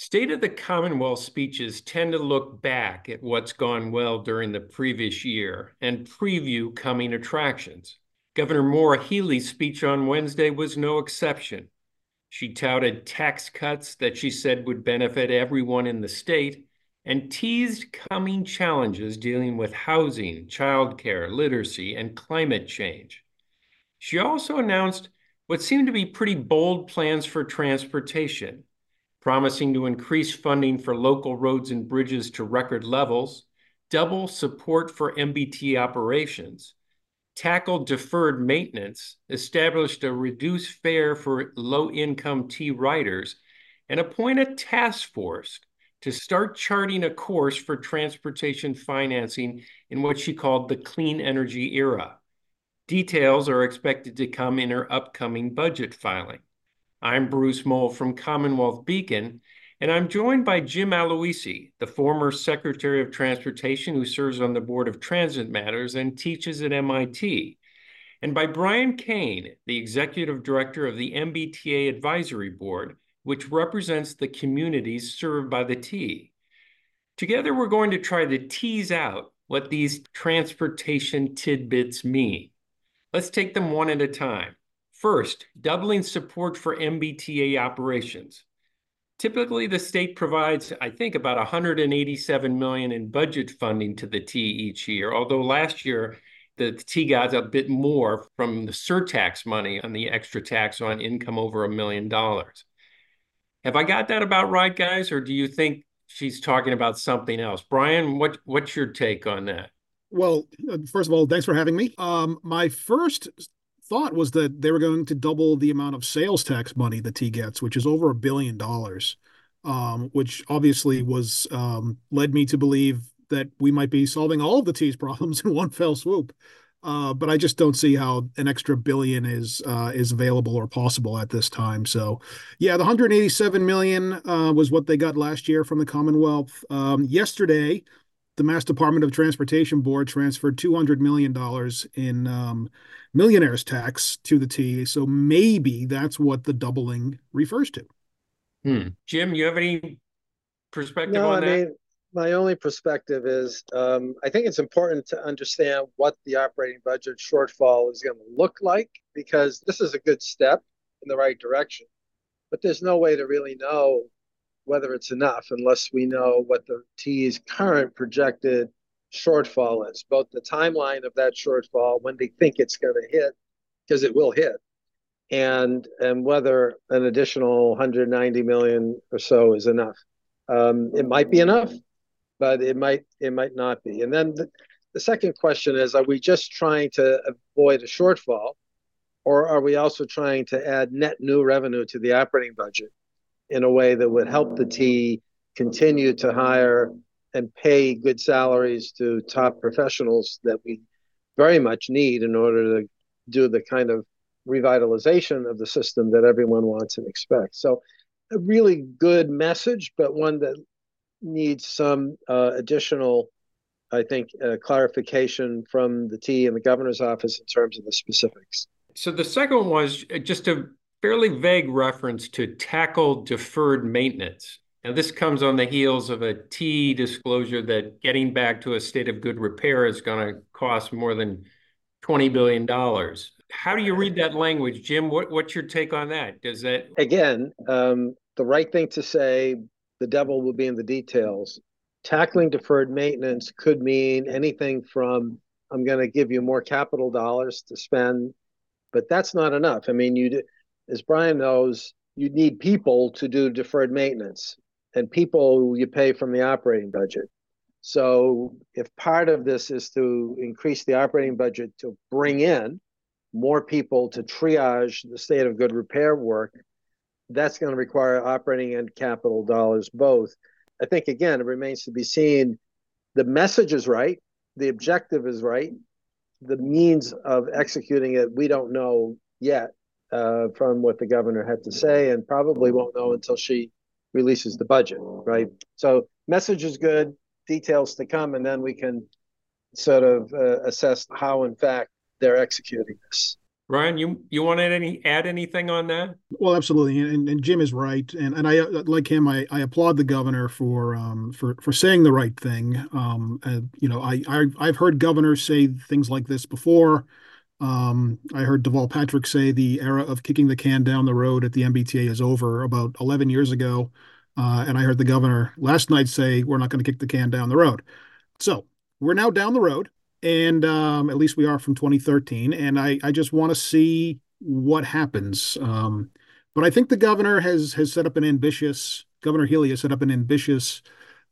State of the Commonwealth speeches tend to look back at what's gone well during the previous year and preview coming attractions. Governor Maura Healey's speech on Wednesday was no exception. She touted tax cuts that she said would benefit everyone in the state and teased coming challenges dealing with housing, childcare, literacy, and climate change. She also announced what seemed to be pretty bold plans for transportation promising to increase funding for local roads and bridges to record levels, double support for MBTA operations, tackle deferred maintenance, established a reduced fare for low-income T riders, and appoint a task force to start charting a course for transportation financing in what she called the clean energy era. Details are expected to come in her upcoming budget filing. I'm Bruce Mohl from Commonwealth Beacon, and I'm joined by Jim Aloisi, the former Secretary of Transportation who serves on the Board of Transit Matters and teaches at MIT, and by Brian Kane, the Executive Director of the MBTA Advisory Board, which represents the communities served by the T. Together, we're going to try to tease out what these transportation tidbits mean. Let's take them one at a time. First, doubling support for MBTA operations. Typically, the state provides, I think, about 187 million in budget funding to the T each year, although last year the T got a bit more from the surtax money on the extra tax on income over a million dollars. Have I got that about right, guys, or do you think she's talking about something else? Brian, what what's your take on that? Well, uh, first of all, thanks for having me. Um, my first thought was that they were going to double the amount of sales tax money the T gets, which is over a billion dollars, um, which obviously was um, led me to believe that we might be solving all of the T's problems in one fell swoop. Uh, but I just don't see how an extra billion is uh, is available or possible at this time. So, yeah, the 187 million uh, was what they got last year from the Commonwealth. Um, yesterday, the Mass Department of Transportation Board transferred $200 million in um, millionaires tax to the T. So maybe that's what the doubling refers to. Hmm. Jim, you have any perspective no, on I that? Mean, my only perspective is um, I think it's important to understand what the operating budget shortfall is going to look like because this is a good step in the right direction. But there's no way to really know whether it's enough unless we know what the T's current projected shortfall is, both the timeline of that shortfall, when they think it's going to hit, because it will hit, and and whether an additional 190 million or so is enough. Um, it might be enough, but it might it might not be. And then the, the second question is: Are we just trying to avoid a shortfall, or are we also trying to add net new revenue to the operating budget? In a way that would help the T continue to hire and pay good salaries to top professionals that we very much need in order to do the kind of revitalization of the system that everyone wants and expects. So, a really good message, but one that needs some uh, additional, I think, uh, clarification from the T and the governor's office in terms of the specifics. So, the second was just to fairly vague reference to tackle deferred maintenance. Now, this comes on the heels of a T disclosure that getting back to a state of good repair is going to cost more than $20 billion. How do you read that language, Jim? What, what's your take on that? Does that. Again, um, the right thing to say, the devil will be in the details. Tackling deferred maintenance could mean anything from I'm going to give you more capital dollars to spend, but that's not enough. I mean, you as Brian knows, you need people to do deferred maintenance, and people you pay from the operating budget. So, if part of this is to increase the operating budget to bring in more people to triage the state of good repair work, that's going to require operating and capital dollars both. I think, again, it remains to be seen. The message is right, the objective is right, the means of executing it, we don't know yet uh, from what the governor had to say, and probably won't know until she releases the budget, right? So, message is good, details to come, and then we can sort of uh, assess how, in fact, they're executing this. Brian, you you want to add any add anything on that? Well, absolutely, and, and Jim is right, and and I like him. I, I applaud the governor for um for for saying the right thing. Um, and, you know, I, I I've heard governors say things like this before. Um, I heard Deval Patrick say the era of kicking the can down the road at the MBTA is over about 11 years ago. Uh, and I heard the governor last night say we're not going to kick the can down the road. So we're now down the road, and um, at least we are from 2013. And I, I just want to see what happens. Um, but I think the governor has has set up an ambitious Governor Healey has set up an ambitious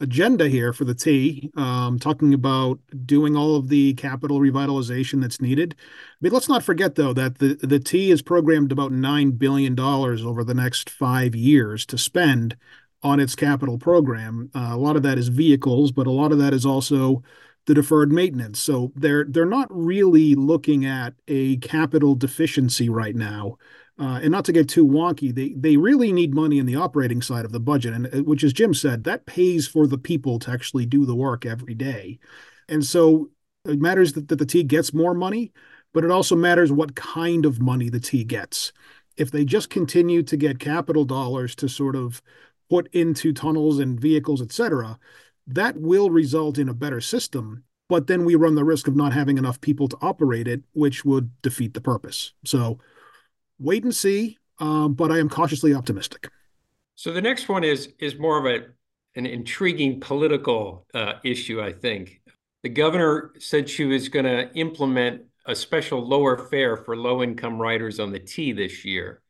agenda here for the T, um, talking about doing all of the capital revitalization that's needed. I mean, let's not forget though that the the T is programmed about nine billion dollars over the next five years to spend on its capital program. Uh, a lot of that is vehicles, but a lot of that is also the deferred maintenance. So they're they're not really looking at a capital deficiency right now. Uh, and not to get too wonky, they they really need money in the operating side of the budget, and uh, which, as Jim said, that pays for the people to actually do the work every day. And so it matters that, that the T gets more money, but it also matters what kind of money the T gets. If they just continue to get capital dollars to sort of put into tunnels and vehicles, et cetera, that will result in a better system. But then we run the risk of not having enough people to operate it, which would defeat the purpose. So wait and see, um, but I am cautiously optimistic. So the next one is is more of a an intriguing political uh, issue. I think the governor said she was going to implement a special lower fare for low income riders on the T this year,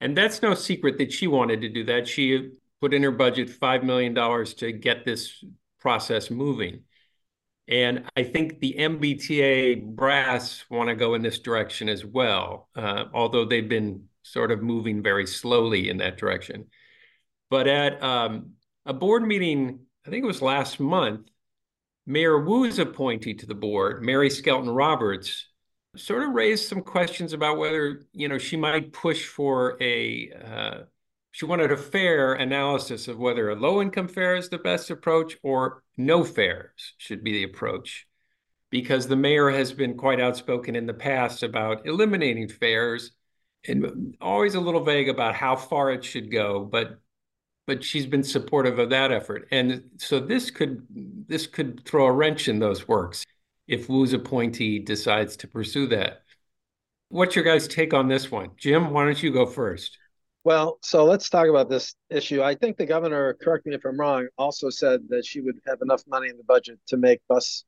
and that's no secret that she wanted to do that. She put in her budget five million dollars to get this process moving. And I think the MBTA brass want to go in this direction as well, uh, although they've been sort of moving very slowly in that direction. But at um, a board meeting, I think it was last month, Mayor Wu's appointee to the board, Mary Skelton Roberts, sort of raised some questions about whether you know she might push for a uh, she wanted a fair analysis of whether a low income fare is the best approach or no fares should be the approach. Because the mayor has been quite outspoken in the past about eliminating fares and always a little vague about how far it should go, but but she's been supportive of that effort. And so this could this could throw a wrench in those works if Wu's appointee decides to pursue that. What's your guys' take on this one? Jim, why don't you go first? Well, so let's talk about this issue. I think the governor, correct me if I'm wrong, also said that she would have enough money in the budget to make bus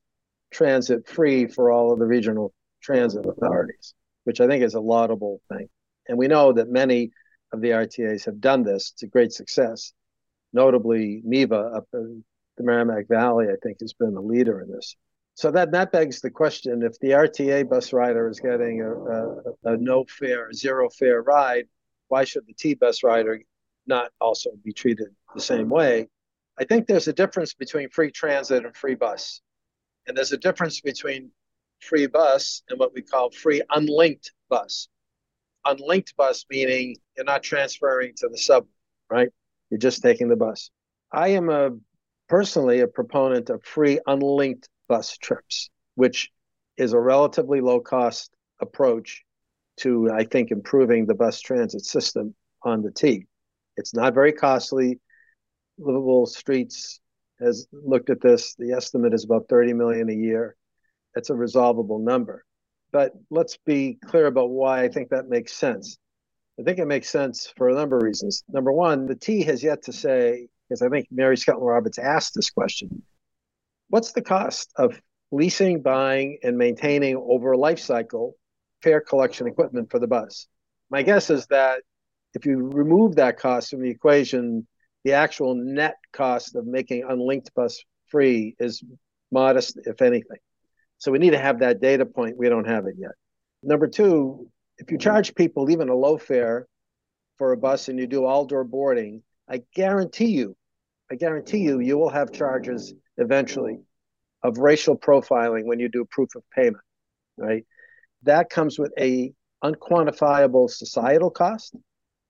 transit free for all of the regional transit authorities, which I think is a laudable thing. And we know that many of the RTAs have done this to great success. Notably, MeVa up in the Merrimack Valley, I think, has been a leader in this. So that that begs the question: if the RTA bus rider is getting a, a, a no fare, zero fare ride, why should the T-bus rider not also be treated the same way? I think there's a difference between free transit and free bus. And there's a difference between free bus and what we call free unlinked bus. Unlinked bus meaning you're not transferring to the sub, right? You're just taking the bus. I am a personally a proponent of free unlinked bus trips, which is a relatively low cost approach to, I think, improving the bus transit system on the T. It's not very costly. Livable Streets has looked at this. The estimate is about 30 million a year. It's a resolvable number. But let's be clear about why I think that makes sense. I think it makes sense for a number of reasons. Number one, the T has yet to say, because I think Mary Skelton Roberts asked this question, what's the cost of leasing, buying, and maintaining over a life cycle fare collection equipment for the bus. My guess is that if you remove that cost from the equation, the actual net cost of making unlinked bus free is modest, if anything. So we need to have that data point. We don't have it yet. Number two, if you charge people even a low fare for a bus and you do all door boarding, I guarantee you, I guarantee you, you will have charges eventually of racial profiling when you do proof of payment, right? That comes with a unquantifiable societal cost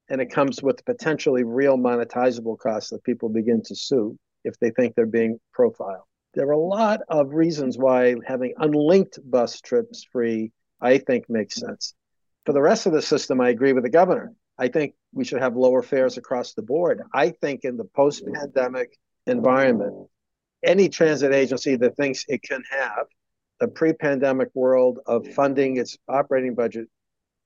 and it comes with potentially real monetizable costs that people begin to sue if they think they're being profiled. There are a lot of reasons why having unlinked bus trips free, I think, makes sense. For the rest of the system, I agree with the governor. I think we should have lower fares across the board. I think in the post pandemic environment, any transit agency that thinks it can have a pre pandemic world of funding its operating budget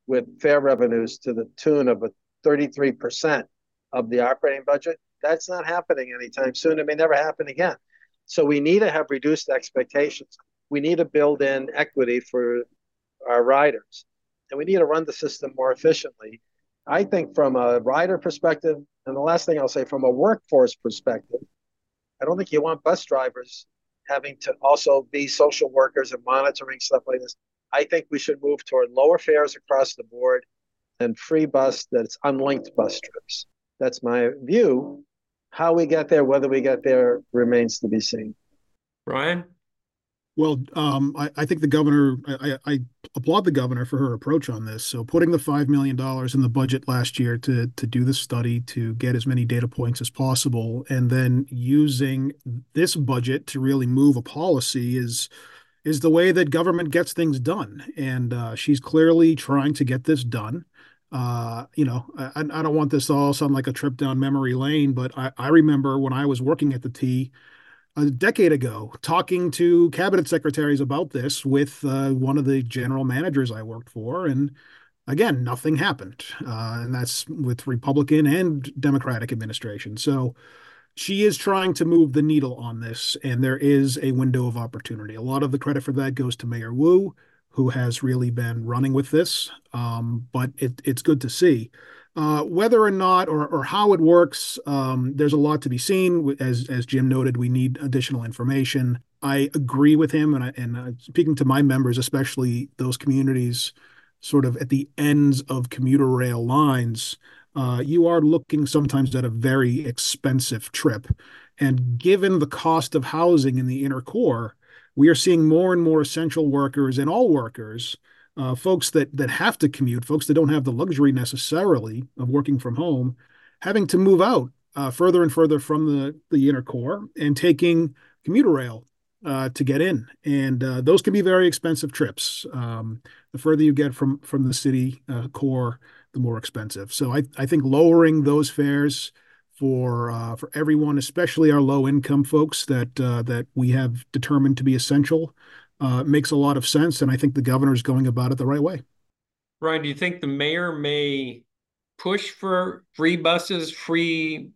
with fare revenues to the tune of a 33% of the operating budget, that's not happening anytime soon. It may never happen again. So we need to have reduced expectations. We need to build in equity for our riders, and we need to run the system more efficiently. I think from a rider perspective, and the last thing I'll say from a workforce perspective, I don't think you want bus drivers having to also be social workers and monitoring stuff like this. I think we should move toward lower fares across the board and free bus that's unlinked bus trips. That's my view. How we get there, whether we get there, remains to be seen. Brian? Well, um, I, I, think the governor, I, I, applaud the governor for her approach on this. So putting the $5 million in the budget last year to, to do the study, to get as many data points as possible, and then using this budget to really move a policy is, is the way that government gets things done. And uh, she's clearly trying to get this done. Uh, you know, I, I don't want this to all sound like a trip down memory lane, but I, I remember when I was working at the T a decade ago talking to cabinet secretaries about this with uh, one of the general managers I worked for. And again, nothing happened. Uh, and that's with Republican and Democratic administration. So she is trying to move the needle on this, and there is a window of opportunity. A lot of the credit for that goes to Mayor Wu who has really been running with this. Um, but it, it's good to see. Uh, whether or not or, or how it works, um, there's a lot to be seen. As as Jim noted, we need additional information. I agree with him, and I, and uh, speaking to my members, especially those communities, sort of at the ends of commuter rail lines, uh, you are looking sometimes at a very expensive trip. And given the cost of housing in the inner core, we are seeing more and more essential workers and all workers, uh, folks that that have to commute, folks that don't have the luxury necessarily of working from home, having to move out uh, further and further from the the inner core and taking commuter rail uh, to get in, and uh, those can be very expensive trips. Um, the further you get from from the city uh, core, the more expensive. So I I think lowering those fares for uh, for everyone, especially our low income folks that uh, that we have determined to be essential, uh, makes a lot of sense, and I think the governor is going about it the right way. Brian, do you think the mayor may push for free buses, free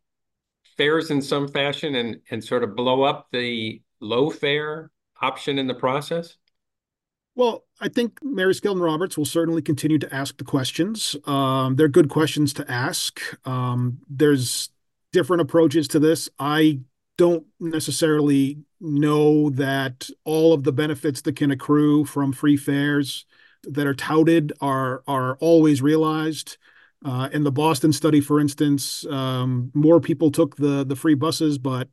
fares in some fashion, and and sort of blow up the low fare option in the process? Well, I think Mary Skelton Roberts will certainly continue to ask the questions. Um, they're good questions to ask. Um, there's different approaches to this. I don't necessarily know that all of the benefits that can accrue from free fares that are touted are are always realized. Uh, in the Boston study, for instance, um, more people took the the free buses, but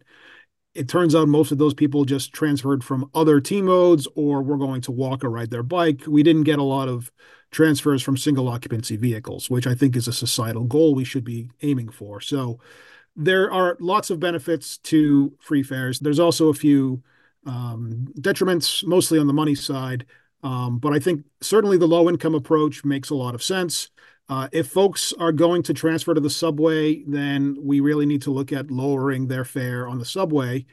it turns out most of those people just transferred from other T modes or were going to walk or ride their bike. We didn't get a lot of transfers from single occupancy vehicles, which I think is a societal goal we should be aiming for. So there are lots of benefits to free fares. There's also a few um, detriments, mostly on the money side. Um, but I think certainly the low income approach makes a lot of sense. Uh, if folks are going to transfer to the subway, then we really need to look at lowering their fare on the subway.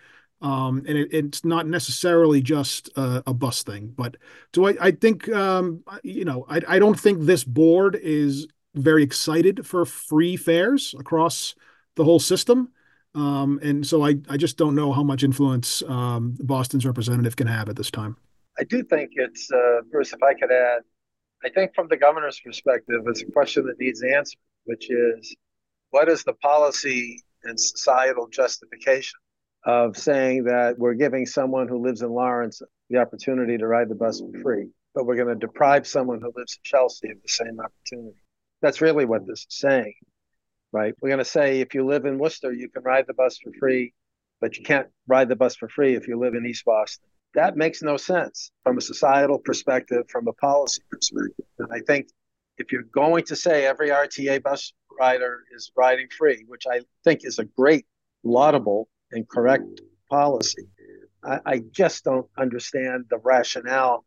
Um, and it, it's not necessarily just a, a, bus thing. But do I, I think, um, you know, I, I don't think this board is very excited for free fares across the whole system. Um, and so I, I just don't know how much influence um, Boston's representative can have at this time. I do think it's, uh, Bruce, if I could add, I think from the governor's perspective, it's a question that needs answer, which is what is the policy and societal justification of saying that we're giving someone who lives in Lawrence the opportunity to ride the bus for free, but we're going to deprive someone who lives in Chelsea of the same opportunity? That's really what this is saying right? We're going to say if you live in Worcester, you can ride the bus for free, but you can't ride the bus for free if you live in East Boston. That makes no sense from a societal perspective, from a policy perspective. And I think if you're going to say every RTA bus rider is riding free, which I think is a great, laudable, and correct policy, I, I just don't understand the rationale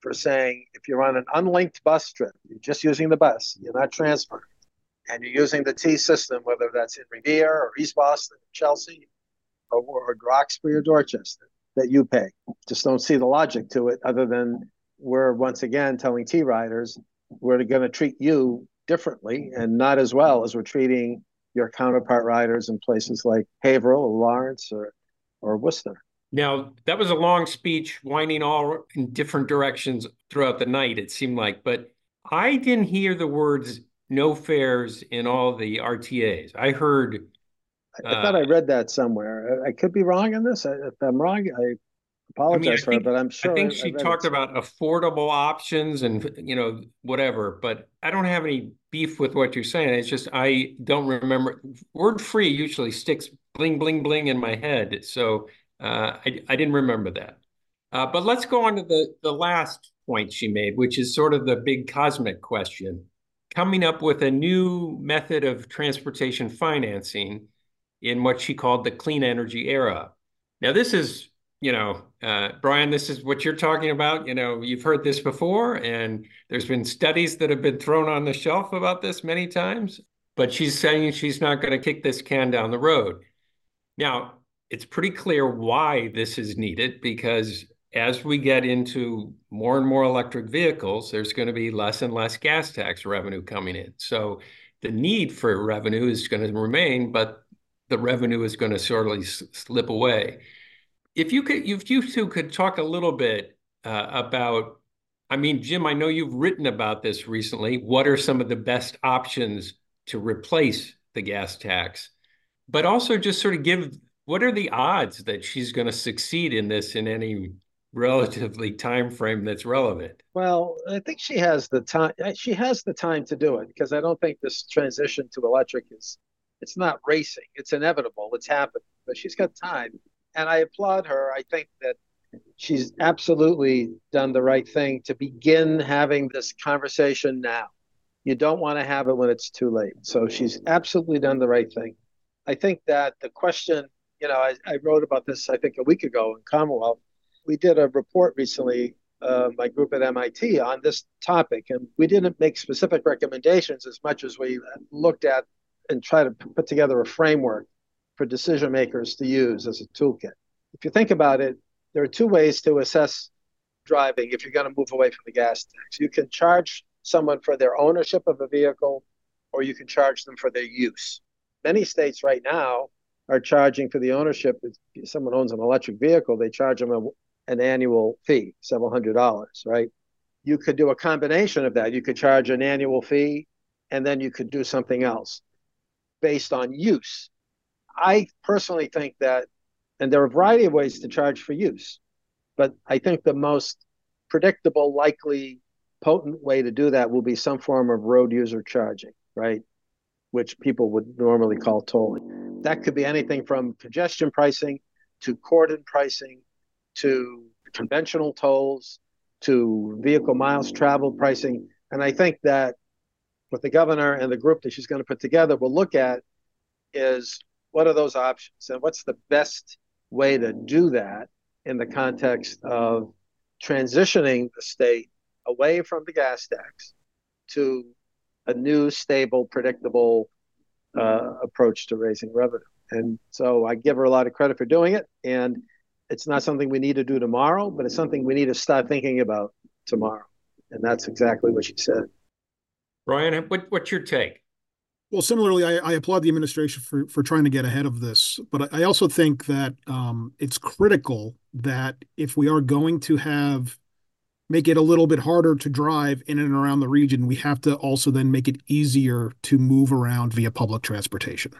for saying if you're on an unlinked bus trip, you're just using the bus, you're not transferring, and you're using the T system, whether that's in Revere or East Boston, or Chelsea, or, or Roxbury or Dorchester, that you pay. Just don't see the logic to it, other than we're once again telling T riders we're going to treat you differently and not as well as we're treating your counterpart riders in places like Haverhill or Lawrence or or Worcester. Now, that was a long speech, winding all in different directions throughout the night, it seemed like, but I didn't hear the words no fares in all the RTAs. I heard. I, I thought I uh, read that somewhere. I, I, could be wrong on this. If I'm wrong, I apologize I mean, for think, it, but I'm sure. I think she talked about affordable options and you know whatever, but I don't have any beef with what you're saying. It's just I don't remember. Word free usually sticks bling bling bling in my head, so uh, I I didn't remember that. Uh, but let's go on to the the last point she made, which is sort of the big cosmic question. Coming up with a new method of transportation financing in what she called the clean energy era. Now, this is you know, uh, Brian, this is what you're talking about. You know, you've heard this before, and there's been studies that have been thrown on the shelf about this many times. But she's saying she's not going to kick this can down the road. Now, it's pretty clear why this is needed because as we get into more and more electric vehicles, there's going to be less and less gas tax revenue coming in. So the need for revenue is going to remain, but the revenue is going to sort of slip away if you could, if you two could talk a little bit uh, about, I mean, Jim, I know you've written about this recently. What are some of the best options to replace the gas tax? But also just sort of give what are the odds that she's going to succeed in this in any relatively time frame that's relevant well i think she has the time uh, she has the time to do it because i don't think this transition to electric is it's not racing it's inevitable it's happening but she's got time and I applaud her. I think that she's absolutely done the right thing to begin having this conversation now. You don't want to have it when it's too late. So she's absolutely done the right thing. I think that the question, you know, I, I wrote about this, I think, a week ago in Commonwealth. We did a report recently, uh, my group at MIT, on this topic, and we didn't make specific recommendations as much as we looked at and try to put together a framework for decision makers to use as a toolkit. If you think about it, there are two ways to assess driving if you're going to move away from the gas tax. You can charge someone for their ownership of a vehicle, or you can charge them for their use. Many states right now are charging for the ownership. If someone owns an electric vehicle, they charge them a, an annual fee, several hundred dollars, right? You could do a combination of that. You could charge an annual fee, and then you could do something else based on use. I personally think that, and there are a variety of ways to charge for use, but I think the most predictable, likely, potent way to do that will be some form of road user charging, right? Which people would normally call tolling. That could be anything from congestion pricing to cordon pricing to conventional tolls to vehicle miles traveled pricing. And I think that what the governor and the group that she's going to put together will look at is what are those options and what's the best way to do that in the context of transitioning the state away from the gas tax to a new, stable, predictable uh, approach to raising revenue. And so I give her a lot of credit for doing it. And it's not something we need to do tomorrow, but it's something we need to start thinking about tomorrow. And that's exactly what she said. Brian, what, what's your take? Well, similarly, I, I, applaud the administration for for trying to get ahead of this, but I also think that um, it's critical that if we are going to have make it a little bit harder to drive in and around the region, we have to also then make it easier to move around via public transportation,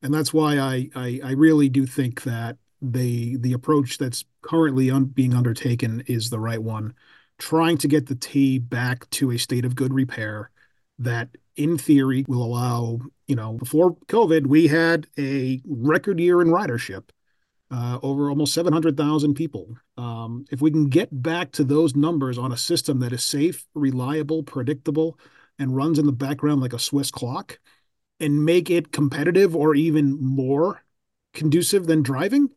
and that's why I I, I really do think that the the approach that's currently un, being undertaken is the right one, trying to get the T back to a state of good repair that in theory will allow, you know, before COVID, we had a record year in ridership, uh, over almost 700,000 people. Um, if we can get back to those numbers on a system that is safe, reliable, predictable, and runs in the background like a Swiss clock, and make it competitive or even more conducive than driving,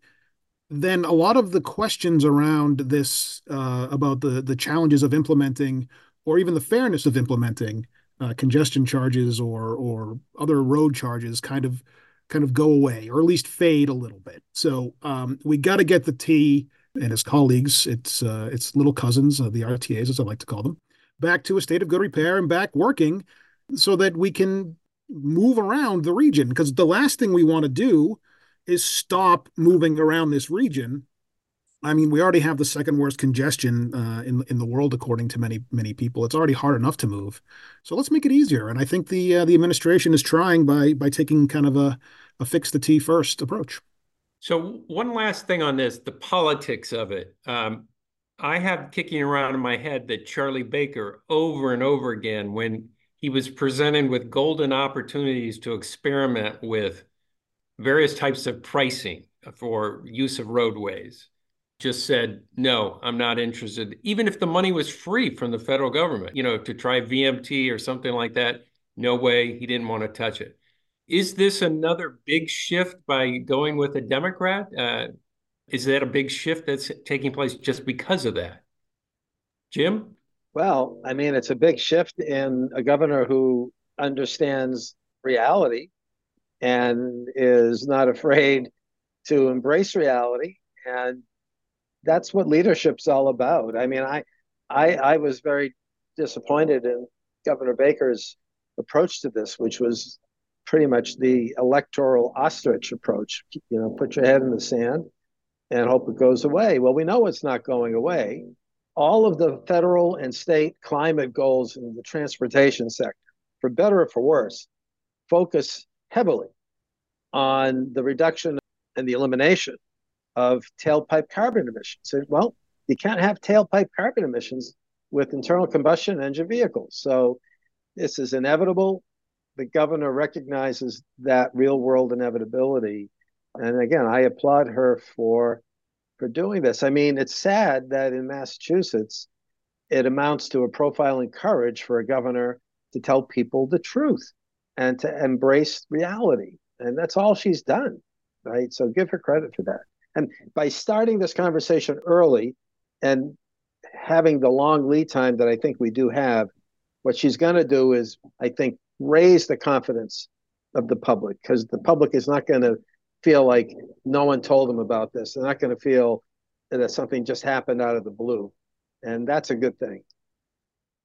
then a lot of the questions around this uh, about the the challenges of implementing or even the fairness of implementing uh, congestion charges or or other road charges kind of kind of go away or at least fade a little bit. So um, we got to get the T and his colleagues, its uh, its little cousins, uh, the RTAs as I like to call them, back to a state of good repair and back working, so that we can move around the region. Because the last thing we want to do is stop moving around this region. I mean, we already have the second worst congestion uh, in in the world, according to many many people. It's already hard enough to move, so let's make it easier. And I think the uh, the administration is trying by by taking kind of a a fix the T first approach. So one last thing on this, the politics of it. Um, I have kicking around in my head that Charlie Baker over and over again, when he was presented with golden opportunities to experiment with various types of pricing for use of roadways just said no i'm not interested. Even if the money was free from the federal government you know to try vmt or something like that no way he didn't want to touch it. Is this another big shift by going with a democrat? Uh, is that a big shift that's taking place just because of that? Jim? Well i mean it's a big shift in a governor who understands reality and is not afraid to embrace reality. And that's what leadership's all about. I mean i i i was very disappointed in governor baker's approach to this which was pretty much the electoral ostrich approach. You know put your head in the sand and hope it goes away. Well we know it's not going away. All of the federal and state climate goals in the transportation sector for better or for worse focus heavily on the reduction and the elimination of tailpipe carbon emissions. And, well, you can't have tailpipe carbon emissions with internal combustion engine vehicles. So this is inevitable. The governor recognizes that real world inevitability. And again, I applaud her for for doing this. I mean, it's sad that in Massachusetts it amounts to a profiling courage for a governor to tell people the truth and to embrace reality. And that's all she's done, right? So give her credit for that. And by starting this conversation early and having the long lead time that I think we do have, what she's going to do is, I think, raise the confidence of the public because the public is not going to feel like no one told them about this. They're not going to feel that something just happened out of the blue. And that's a good thing.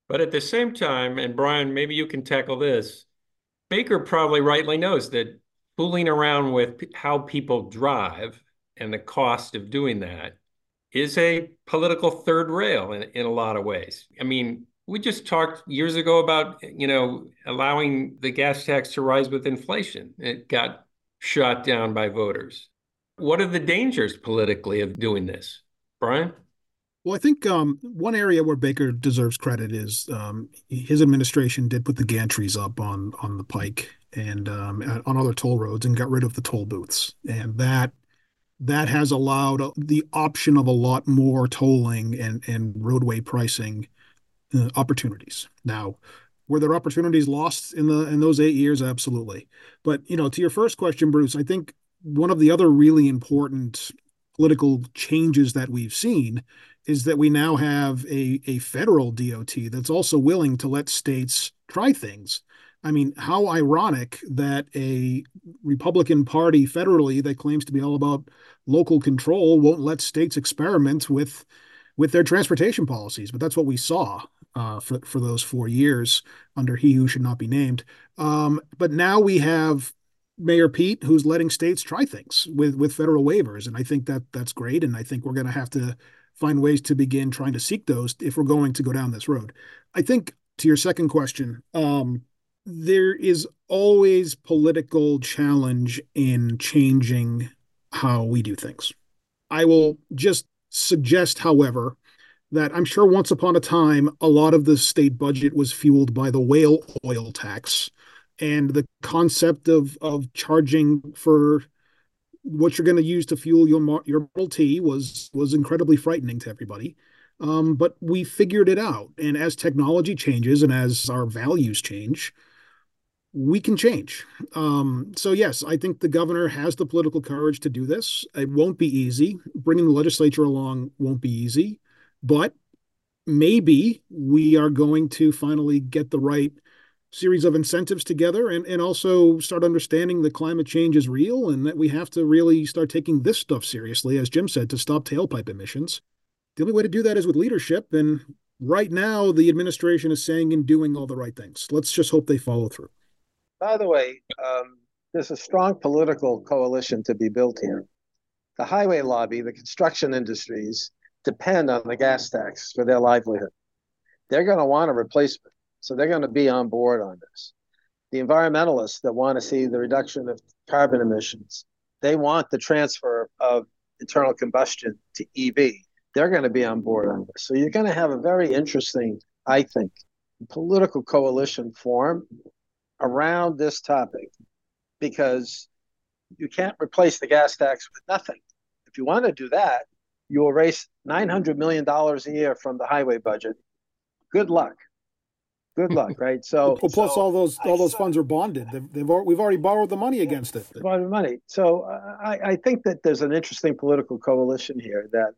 But at the same time, and Brian, maybe you can tackle this, Baker probably rightly knows that fooling around with how people drive and the cost of doing that is a political third rail in, in a lot of ways. I mean, we just talked years ago about, you know, allowing the gas tax to rise with inflation. It got shot down by voters. What are the dangers politically of doing this? Brian? Well, I think um, one area where Baker deserves credit is um, his administration did put the gantries up on on the Pike and um, on other toll roads and got rid of the toll booths, and that that has allowed the option of a lot more tolling and and roadway pricing uh, opportunities. Now, were there opportunities lost in the in those eight years? Absolutely. But you know, to your first question, Bruce, I think one of the other really important political changes that we've seen is that we now have a, a federal DOT that's also willing to let states try things. I mean, how ironic that a Republican Party federally that claims to be all about local control won't let states experiment with with their transportation policies. But that's what we saw uh, for for those four years under he who should not be named. Um, but now we have Mayor Pete who's letting states try things with with federal waivers, and I think that that's great. And I think we're going to have to find ways to begin trying to seek those if we're going to go down this road. I think to your second question, um, there is always political challenge in changing how we do things. I will just suggest, however, that I'm sure once upon a time, a lot of the state budget was fueled by the whale oil tax and the concept of of charging for what you're going to use to fuel your your Model T was was incredibly frightening to everybody. Um, but we figured it out, and as technology changes and as our values change, we can change. Um, so, yes, I think the governor has the political courage to do this. It won't be easy. Bringing the legislature along won't be easy, but maybe we are going to finally get the right series of incentives together and, and also start understanding that climate change is real and that we have to really start taking this stuff seriously, as Jim said, to stop tailpipe emissions. The only way to do that is with leadership. And right now, the administration is saying and doing all the right things. Let's just hope they follow through. By the way, um, there's a strong political coalition to be built here. The highway lobby, the construction industries depend on the gas tax for their livelihood. They're going to want a replacement, so they're going to be on board on this. The environmentalists that want to see the reduction of carbon emissions, they want the transfer of internal combustion to EV. They're going to be on board on this. So you're going to have a very interesting, I think, political coalition form around this topic because you can't replace the gas tax with nothing. If you want to do that, you erase $900 million a year from the highway budget. Good luck. Good luck, right? So, well, plus so all those all those funds are bonded. They've, they've we've already borrowed the money against it. Borrowed money. So uh, I, I think that there's an interesting political coalition here that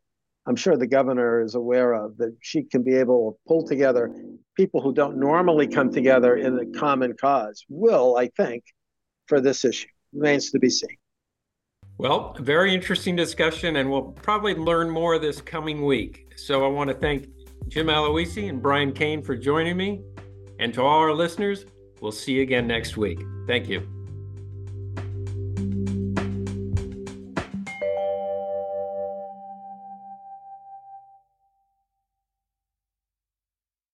I'm sure the governor is aware of that she can be able to pull together people who don't normally come together in a common cause. Will, I think, for this issue. Remains to be seen. Well, very interesting discussion, and we'll probably learn more this coming week. So I want to thank Jim Aloisi and Brian Kane for joining me. And to all our listeners, we'll see you again next week. Thank you.